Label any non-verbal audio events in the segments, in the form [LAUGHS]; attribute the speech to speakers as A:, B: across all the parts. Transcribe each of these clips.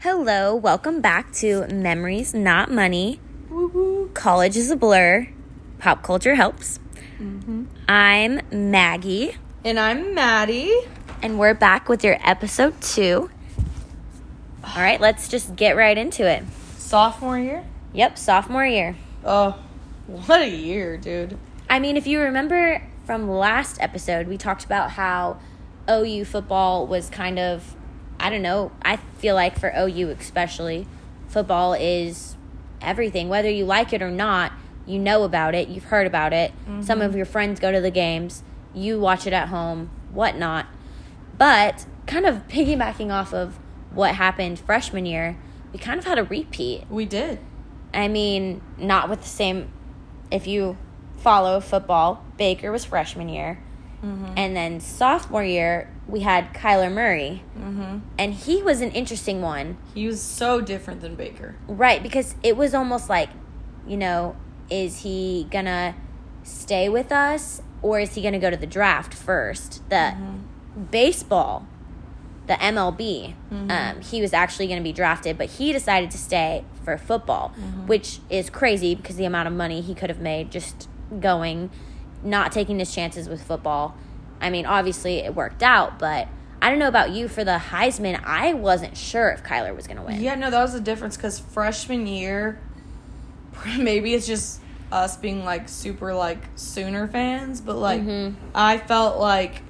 A: Hello, welcome back to Memories Not Money. College is a blur. Pop culture helps. Mm-hmm. I'm Maggie,
B: And I'm Maddie.
A: and we're back with your episode two. All right, let's just get right into it.
B: Sophomore year?
A: Yep, sophomore year.
B: Oh, what a year, dude.
A: I mean, if you remember from last episode, we talked about how OU football was kind of, I don't know, I feel like for OU especially, football is everything. Whether you like it or not, you know about it, you've heard about it. Mm-hmm. Some of your friends go to the games, you watch it at home, whatnot. But kind of piggybacking off of what happened freshman year, we kind of had a repeat.
B: We did.
A: I mean, not with the same. If you follow football, Baker was freshman year, mm-hmm. and then sophomore year we had Kyler Murray,
B: Mm-hmm.
A: and he was an interesting one,
B: He was so different than Baker.
A: right? Because it was almost like, you know, is he gonna stay with us or is he gonna go to the draft first? The baseball, the MLB, um, he was actually going to be drafted, but he decided to stay for football, which is crazy because the amount of money he could have made just going, not taking his chances with football. I mean, obviously it worked out, but I don't know about you for the Heisman. I wasn't sure if Kyler was going to win.
B: Yeah, no, that was the difference because freshman year, [LAUGHS] maybe it's just us being like super like Sooner fans, but like
A: Mhm.
B: I felt like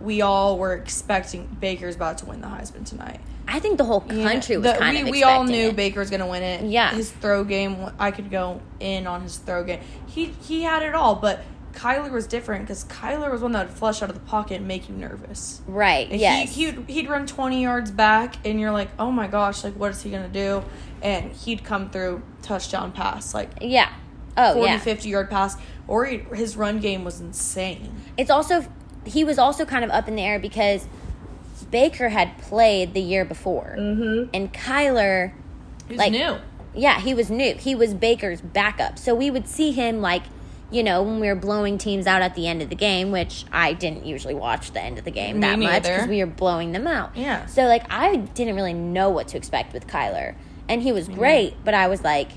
B: we all were expecting Baker's about to win the Heisman tonight.
A: I think the whole
B: Yeah,
A: country was
B: the-
A: kind
B: we,
A: of
B: we all knew
A: it.
B: Baker's gonna win it.
A: Yeah.
B: his throw game. I could go in on his throw game. He he had it all, but Kyler was different because Kyler was one that would flush out of the pocket and make you nervous.
A: Right, yes.
B: He, he'd, he'd run 20 yards back, and you're like, oh my gosh, like, what is he going to do? And he'd come through touchdown pass, like
A: yeah. Oh,
B: 40,
A: yeah.
B: 50 yard pass, or he, his run game was insane.
A: it's also he was also kind of up in the air because Baker had played the year before,
B: Mm-hmm.
A: and Kyler,
B: He's
A: Like-
B: new.
A: yeah, he was new. He was Baker's backup, so we would see him like, you know, when we were blowing teams out at the end of the game, which I didn't usually watch the end of the game
B: Me
A: that much because we were blowing them out.
B: Yeah.
A: So like, I didn't really know what to expect with Kyler, and he was great, but I was like,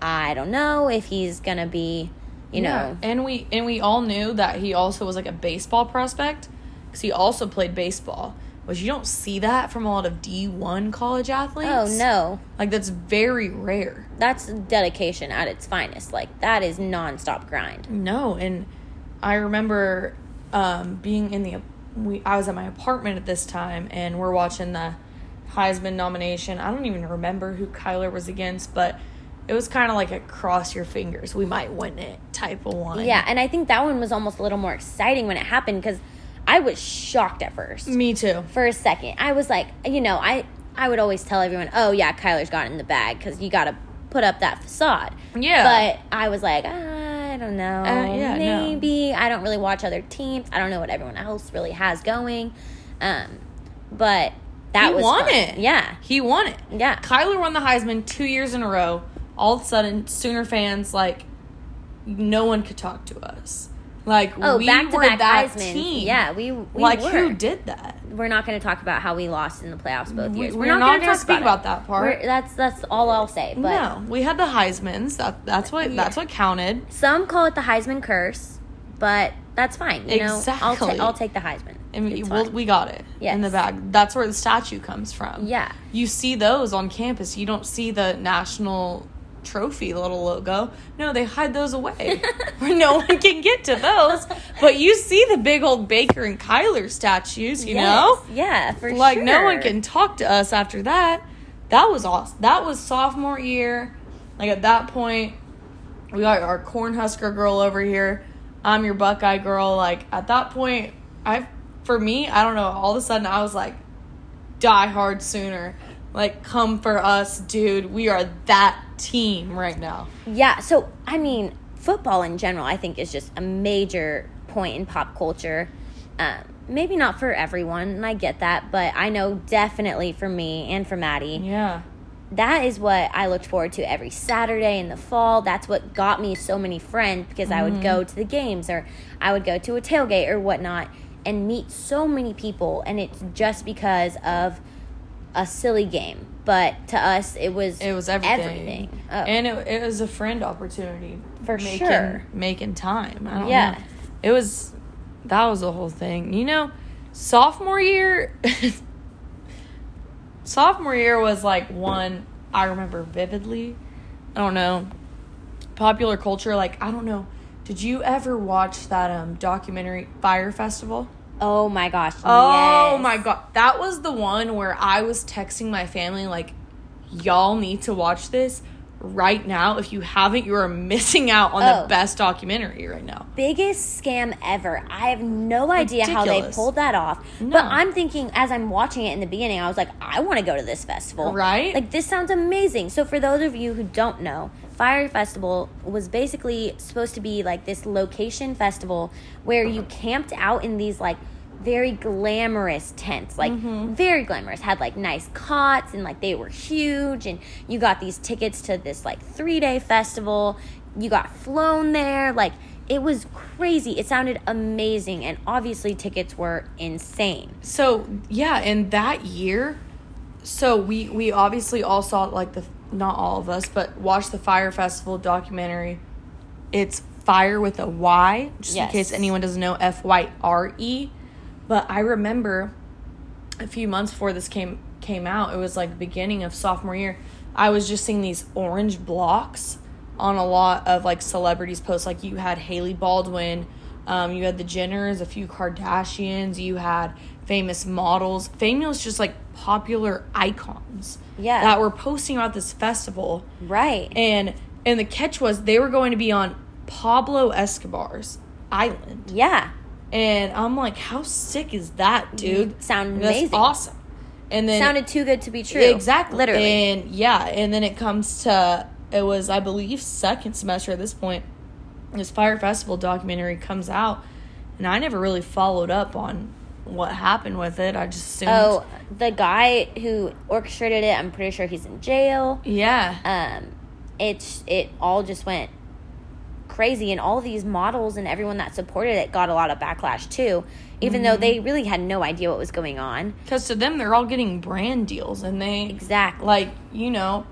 A: I don't know if he's gonna be, you
B: Yeah.
A: know,
B: and we and we all knew that he also was like a baseball prospect because he also played baseball, which you don't see that from a lot of D one college athletes.
A: oh no,
B: like that's very rare.
A: that's dedication at its finest. Like that is nonstop grind.
B: No, and I remember um, being in the we I was at my apartment at this time, and we're watching the Heisman nomination. I don't even remember who Kyler was against, but it was kind of like a cross your fingers, we might win it type of one.
A: Yeah, and I think that one was almost a little more exciting when it happened because I was shocked at first.
B: me too.
A: For a second, I was like, you know, I I would always tell everyone, oh yeah, Kyler's got it in the bag because you got to put up that facade.
B: Yeah.
A: But I was like, I don't know,
B: Uh, yeah, no.
A: maybe I don't really watch other teams. I don't know what everyone else really has going. Um, but that
B: He
A: was
B: won
A: fun.
B: it.
A: Yeah,
B: He won it.
A: yeah.
B: Kyler won the Heisman two years in a row. All of a sudden, Sooner fans like no one could talk to us. Like
A: Oh,
B: we
A: back to
B: were
A: back
B: that
A: Heisman.
B: team.
A: Yeah, we, we
B: like
A: were.
B: who did that?
A: we're not going to talk about how we lost in the playoffs both
B: We-
A: years.
B: we're
A: not,
B: not
A: going
B: gonna speak
A: about,
B: about that part.
A: We're- that's that's all I'll say. But
B: no, we had the Heisman's. That that's what that's what counted.
A: some call it the Heisman curse, but that's fine. You know, I'll
B: Exactly.
A: ta- I'll take the Heisman.
B: And we, we'll, we got it in the bag. That's where the statue comes from.
A: yeah,
B: You see those on campus. You don't see the national trophy little logo. No, they hide those away [LAUGHS] where no one can get to those. But you see the big old Baker and Kyler statues, you know?
A: Yeah, for
B: like
A: sure.
B: no one can talk to us after that. That was awesome. That was sophomore year. Like at that point, we got our Cornhusker girl over here. I'm your Buckeye girl. Like at that point, I for me, I don't know. All of a sudden, I was like, die hard sooner. Like come for us, dude. We are that team right now.
A: Yeah, so I mean, football in general, I think is just a major point in pop culture. Um, maybe not for everyone, and I get that, but I know definitely for me and for Maddie,
B: Yeah.
A: that is what I looked forward to every Saturday in the fall. That's what got me so many friends because I would go to the games or I would go to a tailgate or whatnot and meet so many people. And it's just because of a silly game but to us it was
B: It was everything.
A: everything. Oh.
B: And it, it was a friend opportunity.
A: For
B: making,
A: sure.
B: Making time. I don't
A: Yeah.
B: know. It was, that was the whole thing. You know, sophomore year, [LAUGHS] sophomore year was like one I remember vividly. I don't know. Popular culture, like, I don't know. Did you ever watch that um documentary Fyre Festival?
A: Oh my gosh
B: Oh
A: yes.
B: my god, that was the one where I was texting my family like, y'all need to watch this right now. If you haven't, you are missing out on
A: Oh.
B: the best documentary right now.
A: biggest scam ever. I have no idea how they pulled that off.
B: No.
A: But I'm thinking as I'm watching it in the beginning, I was like, I want to go to this festival.
B: Right?
A: Like this sounds amazing. So for those of you who don't know, Fyre Festival was basically supposed to be like this location festival where you camped out in these like very glamorous tents, like
B: Mm-hmm.
A: very glamorous. Had like nice cots and like they were huge, and you got these tickets to this like three day festival. You got flown there, like it was crazy. It sounded amazing, and obviously tickets were insane.
B: So yeah, and that year, so we we obviously all saw like the not all of us, but watch the Fyre Festival documentary. It's Fire with a Y, just
A: Yes.
B: in case anyone doesn't know F Y R E. But I remember a few months before this came came out, it was like beginning of sophomore year. I was just seeing these orange blocks on a lot of like celebrities posts. Like you had Hailey Baldwin, um, you had the Jenners, a few Kardashians, you had famous models, famous just like popular icons.
A: Yeah.
B: That were posting about this festival.
A: Right.
B: And and the catch was they were going to be on Pablo Escobar's island.
A: yeah.
B: And I'm like, how sick is that, dude?
A: Sound
B: That's
A: amazing.
B: awesome. And then
A: Sounded too good to be true.
B: exactly,
A: Literally.
B: And yeah, and then it comes to it was I believe second semester at this point. This Fyre Festival documentary comes out, and I never really followed up on what happened with it. I just assumed,
A: oh, the guy who orchestrated it, I'm pretty sure he's in jail.
B: yeah,
A: um, it's it all just went crazy, and all these models and everyone that supported it got a lot of backlash too, even though they really had no idea what was going on.
B: because to them they're all getting brand deals, and they
A: Exactly.
B: like you know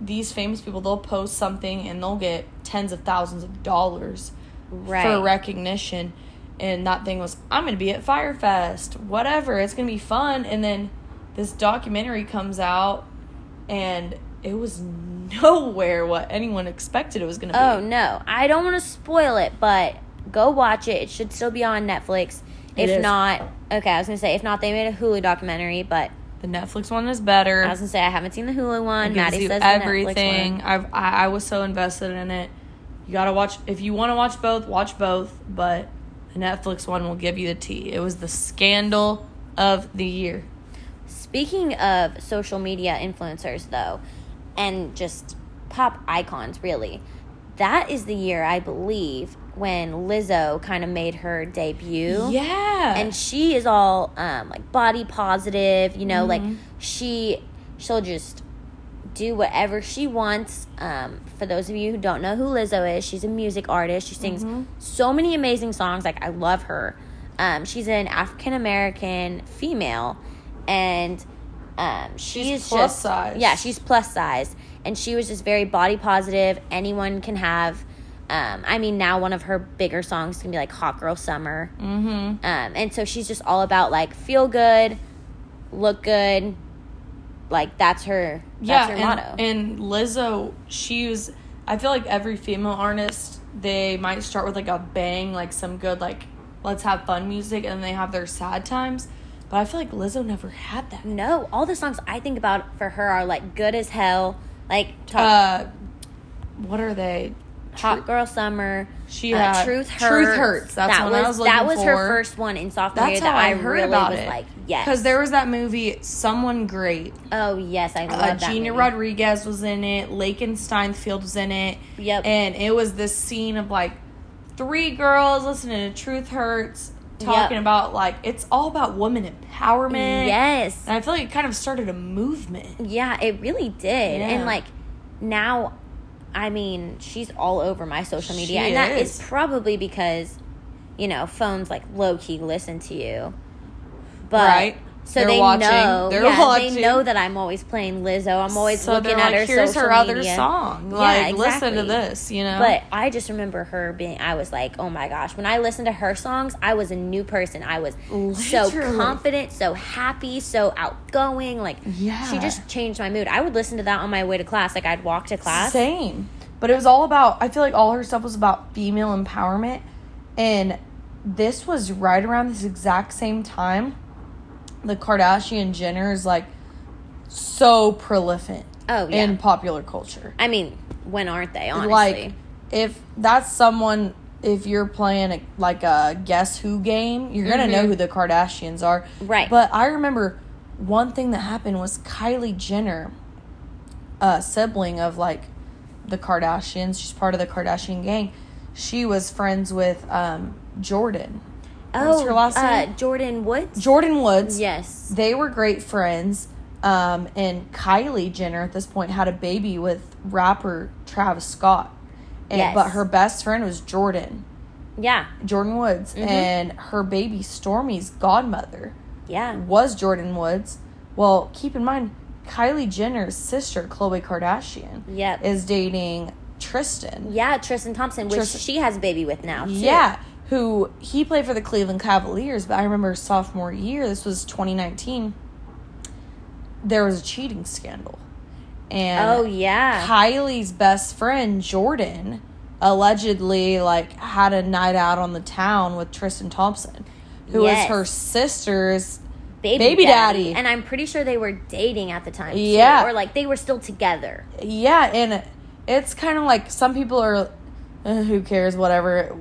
B: these famous people they'll post something and they'll get tens of thousands of dollars
A: Right.
B: for recognition and that thing was i'm gonna be at Fyre Fest whatever it's gonna be fun and then this documentary comes out and it was nowhere what anyone expected it was gonna be
A: Oh no, I don't want to spoil it, but go watch it. It should still be on Netflix.
B: It
A: If
B: is.
A: not, okay, I was gonna say if not, they made a Hulu documentary, but
B: the netflix one is better
A: I was gonna say I haven't seen the Hulu one.
B: It
A: Maddie says
B: everything. I've, I, I was so invested in it you gotta watch if you want to watch both watch both but the netflix one will give you the tea it was the scandal of the year
A: Speaking of social media influencers, though, and just pop icons, really, that is the year I believe when Lizzo kind of made her debut.
B: yeah
A: and she is all um, like body positive you know like
B: Mm-hmm.
A: she she'll just do whatever she wants um, for those of you who don't know who lizzo is she's a music artist. She sings
B: Mm-hmm.
A: so many amazing songs like i love her. Um, she's an african american female and um, she
B: She's
A: is
B: plus
A: just
B: size.
A: yeah she's plus size. And she was just very body positive. Anyone can have um, I mean, now one of her bigger songs can be like "Hot Girl Summer,"
B: mm-hmm.
A: Um, and so she's just all about like feel good, look good, like that's her.
B: yeah
A: That's her
B: and,
A: motto.
B: and lizzo she's. I feel like every female artist they might start with like a bang like some good like let's have fun music and then they have their sad times but i feel like lizzo never had that
A: no, all the songs I think about for her are like good as hell. Like talk,
B: uh what are they
A: "Hot Girl Summer."
B: She
A: uh,
B: had-
A: "Truth Hurts."
B: Truth Hurts, that's
A: that was,
B: I was
A: that was her first one in sophomore year
B: That's
A: that
B: how I,
A: I,
B: heard
A: really
B: about
A: was
B: it.
A: like, yes,
B: because there was that movie, Someone Great.
A: Oh yes, I love
B: Uh,
A: that.
B: Gina
A: movie.
B: Rodriguez was in it. Lakin Steinfeld was in it.
A: Yep.
B: And it was this scene of like three girls listening to Truth Hurts, talking
A: Yep.
B: about like it's all about woman empowerment.
A: Yes.
B: And I feel like it kind of started a movement.
A: Yeah, it really did.
B: Yeah.
A: And like now I mean, she's all over my social media
B: She
A: and that is.
B: is.
A: probably because you know, phones like low key listen to you. But
B: right.
A: So
B: They're
A: they
B: watching.
A: know,
B: They're
A: yeah,
B: watching.
A: they know that I'm always playing Lizzo. I'm always
B: so
A: looking
B: they're
A: at
B: like,
A: her
B: here's
A: social
B: her other
A: media.
B: song.
A: Yeah,
B: Like, listen to this, you know?
A: But I just remember her being. I was like, oh my gosh! When I listened to her songs, I was a new person. I was so confident, so happy, so outgoing. Like,
B: Yeah.
A: she just changed my mood. I would listen to that on my way to class. Like, I'd walk to class.
B: Same. But it was all about, I feel like all her stuff was about female empowerment. And this was right around this exact same time. The Kardashian Jenner is like, so prolific
A: Oh yeah.
B: in popular culture.
A: I mean, when aren't they? Honestly.
B: Like, if that's someone, if you're playing a, like a guess who game, you're gonna know who the Kardashians are,
A: Mm-hmm. Right.
B: But I remember one thing that happened was Kylie Jenner, a sibling of like the Kardashians. She's part of the Kardashian gang. She was friends with um, Jordyn.
A: Oh,
B: What's her last
A: uh,
B: name?
A: Jordyn Woods.
B: Jordyn Woods.
A: yes.
B: They were great friends. Um, and Kylie Jenner at this point had a baby with rapper Travis Scott. And,
A: Yes.
B: But her best friend was Jordyn,
A: Yeah.
B: Jordyn Woods. And her baby Stormi's godmother
A: Yeah.
B: was Jordyn Woods. Well, keep in mind, Kylie Jenner's sister, Khloe Kardashian,
A: Yep.
B: is dating Tristan.
A: Yeah, Tristan Thompson, which
B: Tristan-
A: she has a baby with now. Too.
B: Yeah, who he played for the Cleveland Cavaliers, but I remember sophomore year, this was 2019, there was a cheating scandal. And
A: Oh yeah.
B: Kylie's best friend, Jordyn, allegedly like had a night out on the town with Tristan Thompson, who
A: Yes.
B: is her sister's
A: Baby,
B: baby
A: daddy.
B: daddy.
A: And I'm pretty sure they were dating at the time. too,
B: Yeah.
A: Or like they were still together.
B: Yeah, and it's kind of like some people are, "Uh, who cares, whatever.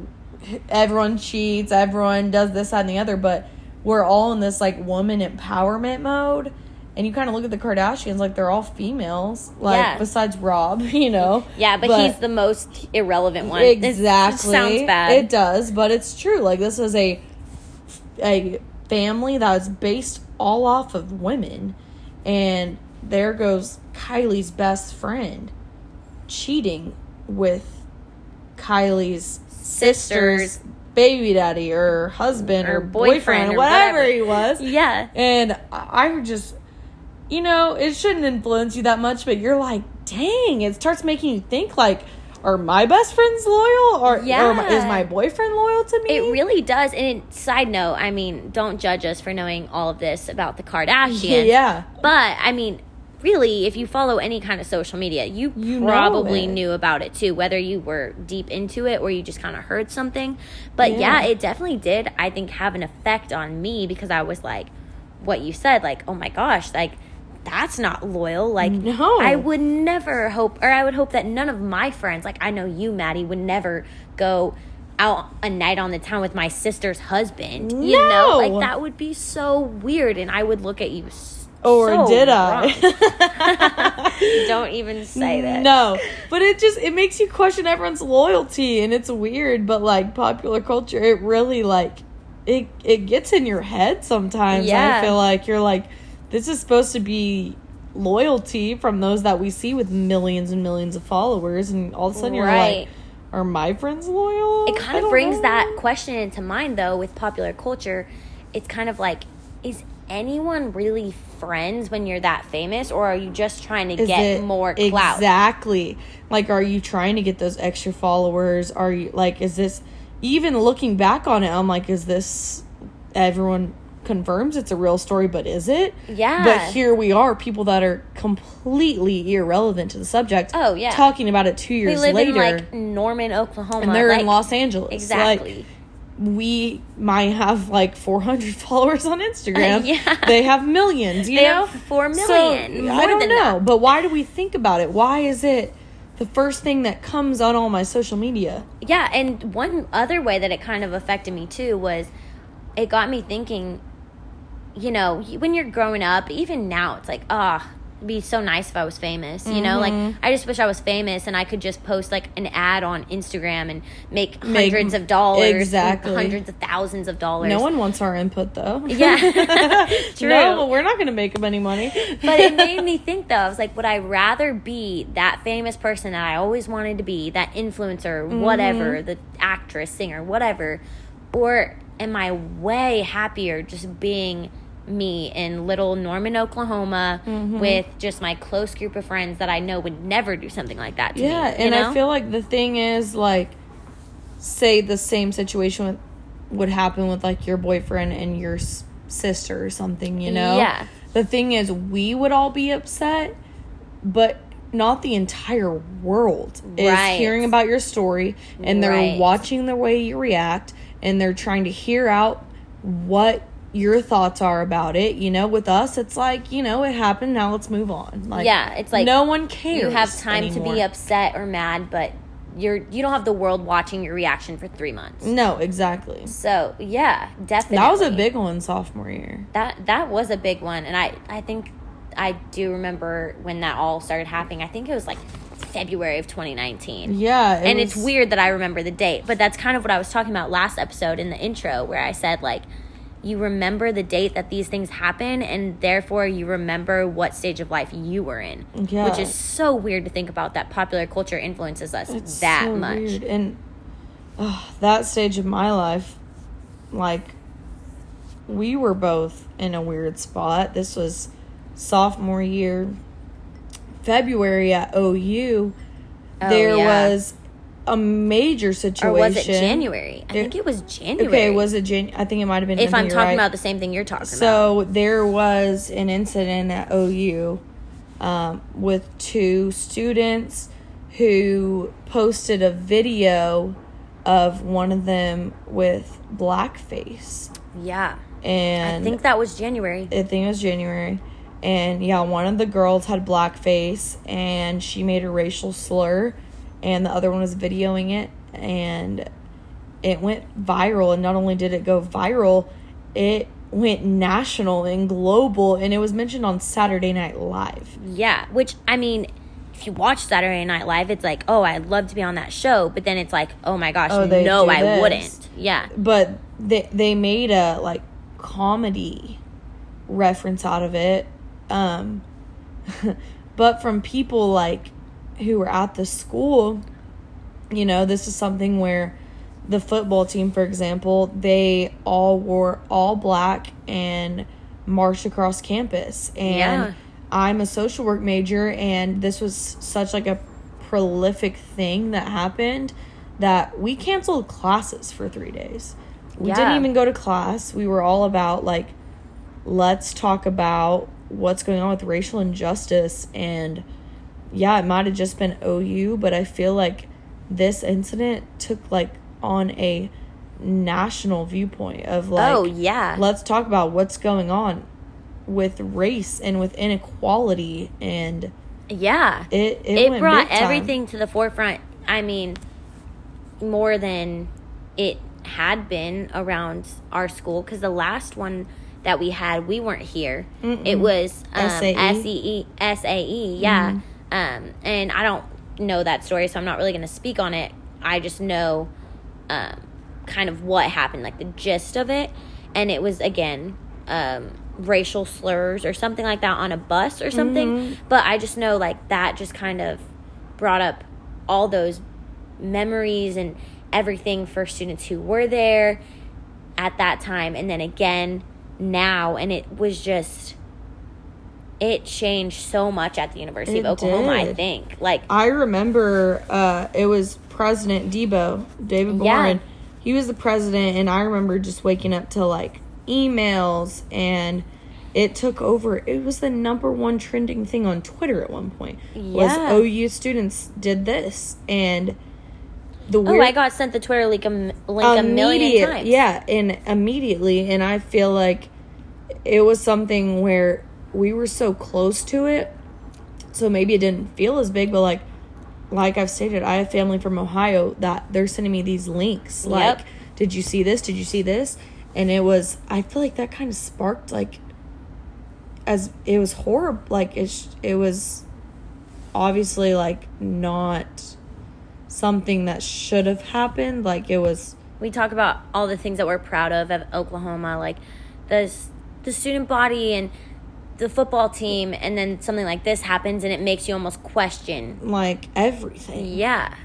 B: Everyone cheats, everyone does this, that, and the other, but we're all in this like woman empowerment mode. And you kind of look at the Kardashians, like they're all females, like
A: Yeah.
B: besides Rob, [LAUGHS] you know.
A: Yeah, but, he's the most irrelevant one. It
B: exactly.
A: sounds bad.
B: It does, but it's true. Like this is a a family that is based all off of women, and there goes Kylie's best friend cheating with Kylie's sister's baby daddy or husband or,
A: Or
B: boyfriend,
A: boyfriend or
B: whatever,
A: whatever.
B: he was.
A: yeah.
B: And I just, you know, it shouldn't influence you that much, but you're like, dang, it starts making you think like, are my best friends loyal? Or, or is my boyfriend loyal to me?
A: It really does. And side note, I mean, don't judge us for knowing all of this about the Kardashians. [LAUGHS]
B: Yeah.
A: But I mean, really, if you follow any kind of social media, you,
B: You
A: probably knew about it too, whether you were deep into it or you just kind of heard something. But yeah.
B: Yeah.
A: it definitely did, I think, have an effect on me because I was like, what you said, like, oh my gosh, like, that's not loyal. Like,
B: No.
A: I would never hope, or I would hope that none of my friends, like, I know you, Maddie, would never go out a night on the town with my sister's husband. You know,
B: No.
A: like, that would be so weird. And I would look at you s-
B: Or
A: so
B: did. I? [LAUGHS]
A: Don't even say that.
B: No, but it just it makes you question everyone's loyalty, and it's weird. But like popular culture, it really like it it gets in your head sometimes.
A: Yeah.
B: I feel like you're like, this is supposed to be loyalty from those that we see with millions and millions of followers, and all of a sudden you're
A: Right.
B: like, are my friends loyal?
A: It kind of brings
B: know.
A: that question into mind, though, with popular culture. It's kind of like, is anyone really friends when you're that famous, or are you just trying to
B: Is
A: get more clout?
B: Exactly. Like, are you trying to get those extra followers? Are you like, is this even looking back on it? I'm like, is this everyone confirms it's a real story, but is it?
A: Yeah.
B: But here we are, people that are completely irrelevant to the subject.
A: Oh, yeah.
B: talking about it two
A: We
B: years
A: live
B: later,
A: in like Norman, Oklahoma,
B: and they're
A: like,
B: in Los Angeles.
A: Exactly.
B: Like, we might have like 400 [LAUGHS] followers on Instagram. [LAUGHS]
A: Yeah.
B: They have millions, you
A: They
B: know?
A: have four
B: So,
A: million,
B: I don't
A: than
B: know.
A: that.
B: But why do we think about it? Why is it the first thing that comes on all my social media?
A: Yeah, and one other way that it kind of affected me too was it got me thinking, you know, when you're growing up, even now, it's like, ah, it'd be so nice if I was famous, you know?
B: Mm-hmm.
A: Like, I just wish I was famous and I could just post like an ad on Instagram and make
B: Make-
A: hundreds of dollars,
B: exactly.
A: hundreds of thousands of dollars.
B: No one wants our input though.
A: Yeah. [LAUGHS] [LAUGHS] True.
B: No, we're not going to make them any money. [LAUGHS]
A: but it made me think though. I was like, would I rather be that famous person that I always wanted to be, that influencer,
B: Mm-hmm.
A: whatever, the actress, singer, whatever, or am I way happier just being me in little Norman, Oklahoma,
B: Mm-hmm.
A: with just my close group of friends that I know would never do something like that to
B: Yeah,
A: me. you
B: and
A: know?
B: I feel like the thing is like say the same situation with, would happen with like your boyfriend and your s- sister or something, you know?
A: Yeah.
B: The thing is we would all be upset, but not the entire world is hearing about your story and they're
A: Right.
B: watching the way you react and they're trying to hear out what your thoughts are about it. You know, with us it's like, you know, it happened, now let's move on. Like
A: Yeah, it's like
B: no one cares.
A: you have time to be upset or mad, but you're you don't have the world watching your reaction for three months.
B: No, exactly.
A: So yeah, definitely.
B: That was a big one sophomore year.
A: that that was a big one, and I I think I do remember when that all started happening. I think it was like February of 2019.
B: Yeah, it
A: and it's weird that I remember the date, but that's kind of what I was talking about last episode in the intro, where I said like, you remember the date that these things happen, and therefore you remember what stage of life you were in,
B: Yeah.
A: which is so weird to think about. That popular culture influences us
B: It's
A: that
B: so
A: much.
B: weird. And uh, that stage of my life, like, we were both in a weird spot. This was sophomore year, February at OU.
A: Oh,
B: there
A: yeah.
B: was a major situation.
A: Or was it January? I
B: There-
A: think it was January.
B: Okay, was it Jan? I think it might have been.
A: if I'm talking
B: right.
A: about the same thing you're talking about.
B: So there was an incident at OU um, with two students who posted a video of one of them with blackface,
A: Yeah.
B: and
A: I think that was January.
B: I think it was January. And yeah, one of the girls had blackface and she made a racial slur, and the other one was videoing it, and it went viral. And not only did it go viral, it went national and global, and it was mentioned on Saturday Night Live.
A: Yeah, which I mean, if you watch Saturday Night Live, it's like, oh, I'd love to be on that show, but then it's like, oh my gosh,
B: Oh,
A: no, I
B: this.
A: wouldn't. Yeah,
B: But they they made a like comedy reference out of it. Um [LAUGHS] but from people like who were at the school, you know, this is something where the football team, for example, they all wore all black and marched across campus. And
A: Yeah.
B: I'm a social work major, and this was such like a prolific thing that happened that we canceled classes for three days. We
A: Yeah.
B: didn't even go to class. We were all about like, let's talk about what's going on with racial injustice and yeah, it might have just been OU, but I feel like this incident took like on a national viewpoint of like
A: oh yeah,
B: let's talk about what's going on with race and with inequality and
A: yeah.
B: it it,
A: It, brought everything to the forefront. I mean, more than it had been around our school because the last one that we had, we weren't here. It was um,
B: SAE?
A: SEE, SAE, yeah. Um, and I don't know that story, so I'm not really going to speak on it. I just know um, kind of what happened, like the gist of it. And it was, again, um, racial slurs or something like that on a bus or something. But I just know, like, that just kind of brought up all those memories and everything for students who were there at that time and then again now and it was just it changed so much at the University
B: It
A: of Oklahoma I think like
B: I remember uh, it was President Debo, David
A: Yeah.
B: He was the president, and I remember just waking up to like emails, and it took over. It was the number one trending thing on Twitter at one point. Was
A: Yeah.
B: OU students did this, and the
A: oh
B: weird
A: I got sent the Twitter link a, link a million times
B: Yeah, and immediately, and I feel like it was something where we were so close to it, so maybe it didn't feel as big, but like, like I've stated, I have family from Ohio that they're sending me these links. Like,
A: Yep.
B: did you see this? Did you see this? And it was, I feel like that kind of sparked like, as it was horrible. Like it's, it was obviously like not something that should have happened. Like it was.
A: we talk about all the things that we're proud of of Oklahoma like the the student body and the football team and then something like this happens and it makes you almost question
B: like everything.
A: yeah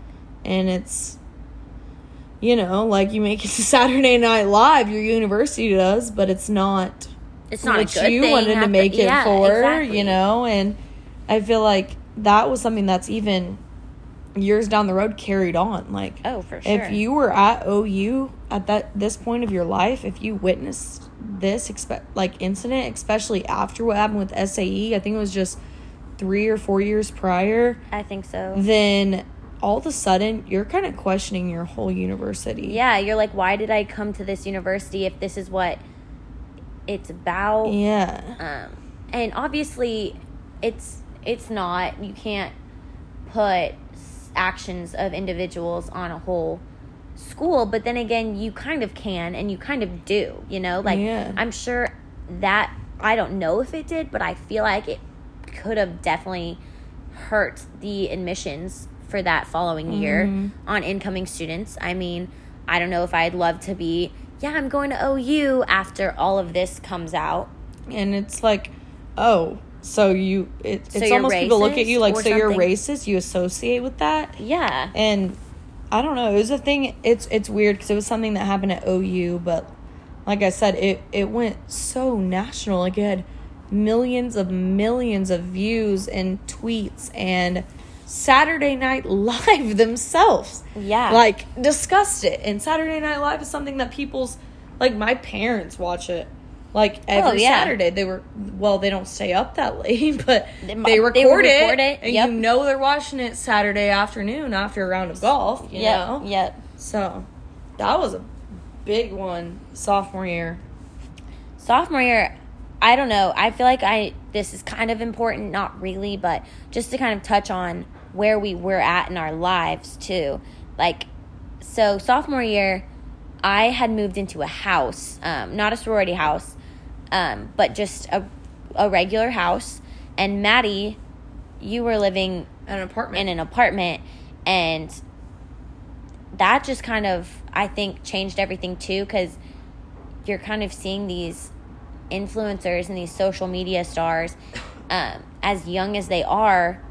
B: And it's you know, like you make it to [LAUGHS] Saturday Night Live, your university does, but it's not
A: It's not good
B: you
A: thing
B: wanted to make it
A: yeah,
B: for,
A: exactly.
B: you know, and I feel like that was something that's even years down the road carried on. Like,
A: Oh, for sure.
B: if you were at OU at that this point of your life, if you witnessed this expect like incident, especially after what happened with SAE, I think it was just three or four years prior,
A: I think so.
B: then all of a sudden you're kind of questioning your whole university.
A: Yeah, you're like, why did I come to this university if this is what it's about?
B: Yeah.
A: Um, and obviously, it's it's not. You can't put actions of individuals on a whole school. But then again, you kind of can, and you kind of do. You know, like
B: Yeah.
A: I'm sure that I don't know if it did, but I feel like it could have definitely hurt the admissions for that following year mm-hmm. on incoming students. I mean, I don't know if I'd love to be. Yeah, I'm going to OU after all of this comes out.
B: and it's like, oh, so you it,
A: So
B: it's almost people look at you like, so you're racist. You associate with that,
A: Yeah.
B: and I don't know. It was a thing. It's it's weird because it was something that happened at OU, but like I said, it it went so national. Like it had millions of millions of views and tweets and Saturday Night [LAUGHS] Live themselves.
A: Yeah.
B: Like discussed it. And Saturday Night Live is something that people's like my parents watch it. Like every
A: Oh, yeah.
B: Saturday, they were well. They don't stay up that [LAUGHS] late, but
A: They
B: they,
A: mu- they
B: record, it,
A: record it,
B: and
A: yep.
B: you know they're watching it Saturday afternoon after a round of golf. You
A: yep.
B: know,
A: Yep.
B: so that was a big one sophomore year.
A: Sophomore year, I don't know. I feel like I this is kind of important, not really, but just to kind of touch on where we were at in our lives too. Like, so sophomore year, I had moved into a house, um, not a sorority house, um, but just a a regular house. And Maddie, you were living
B: An apartment.
A: in an apartment and that just kind of i think changed everything too because you're kind of seeing these influencers and these social media stars um, as young as they are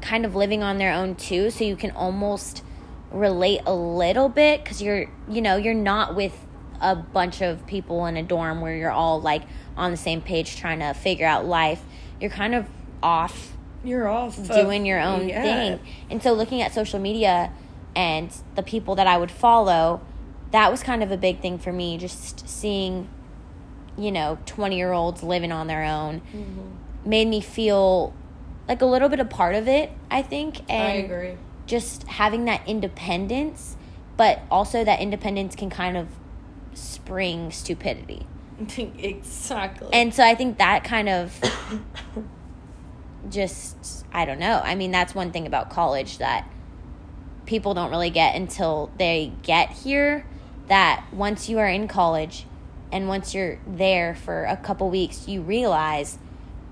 A: kind of living on their own too so you can almost relate a little bit because you're you know you're not with a bunch of people in a dorm where you're all like on the same page trying to figure out life you're kind of off
B: You're off
A: doing your own
B: yeah.
A: thing. And so looking at social media and the people that I would follow, that was kind of a big thing for me just seeing you know, 20-year-olds living on their own
B: Mm-hmm.
A: made me feel like a little bit a part of it, I think. And
B: I agree.
A: just having that independence, but also that independence can kind of spring stupidity. [LAUGHS]
B: exactly.
A: And so I think that kind of [COUGHS] just I don't know. I mean, that's one thing about college that people don't really get until they get here that once you are in college and once you're there for a couple weeks, you realize,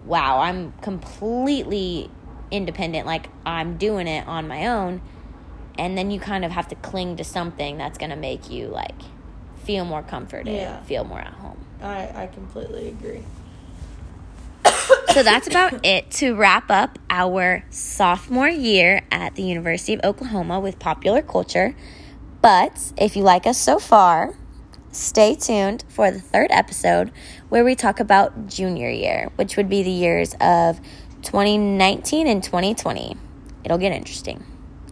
A: wow, I'm completely independent, like I'm doing it on my own. And then you kind of have to cling to something that's going to make you like feel more comforted,
B: Yeah.
A: feel more at home.
B: I I completely agree.
A: So that's about [COUGHS] it to wrap up our sophomore year at the University of Oklahoma with popular culture. But if you like us so far, stay tuned for the third episode where we talk about junior year, which would be the years of 2019 and 2020. It'll get interesting.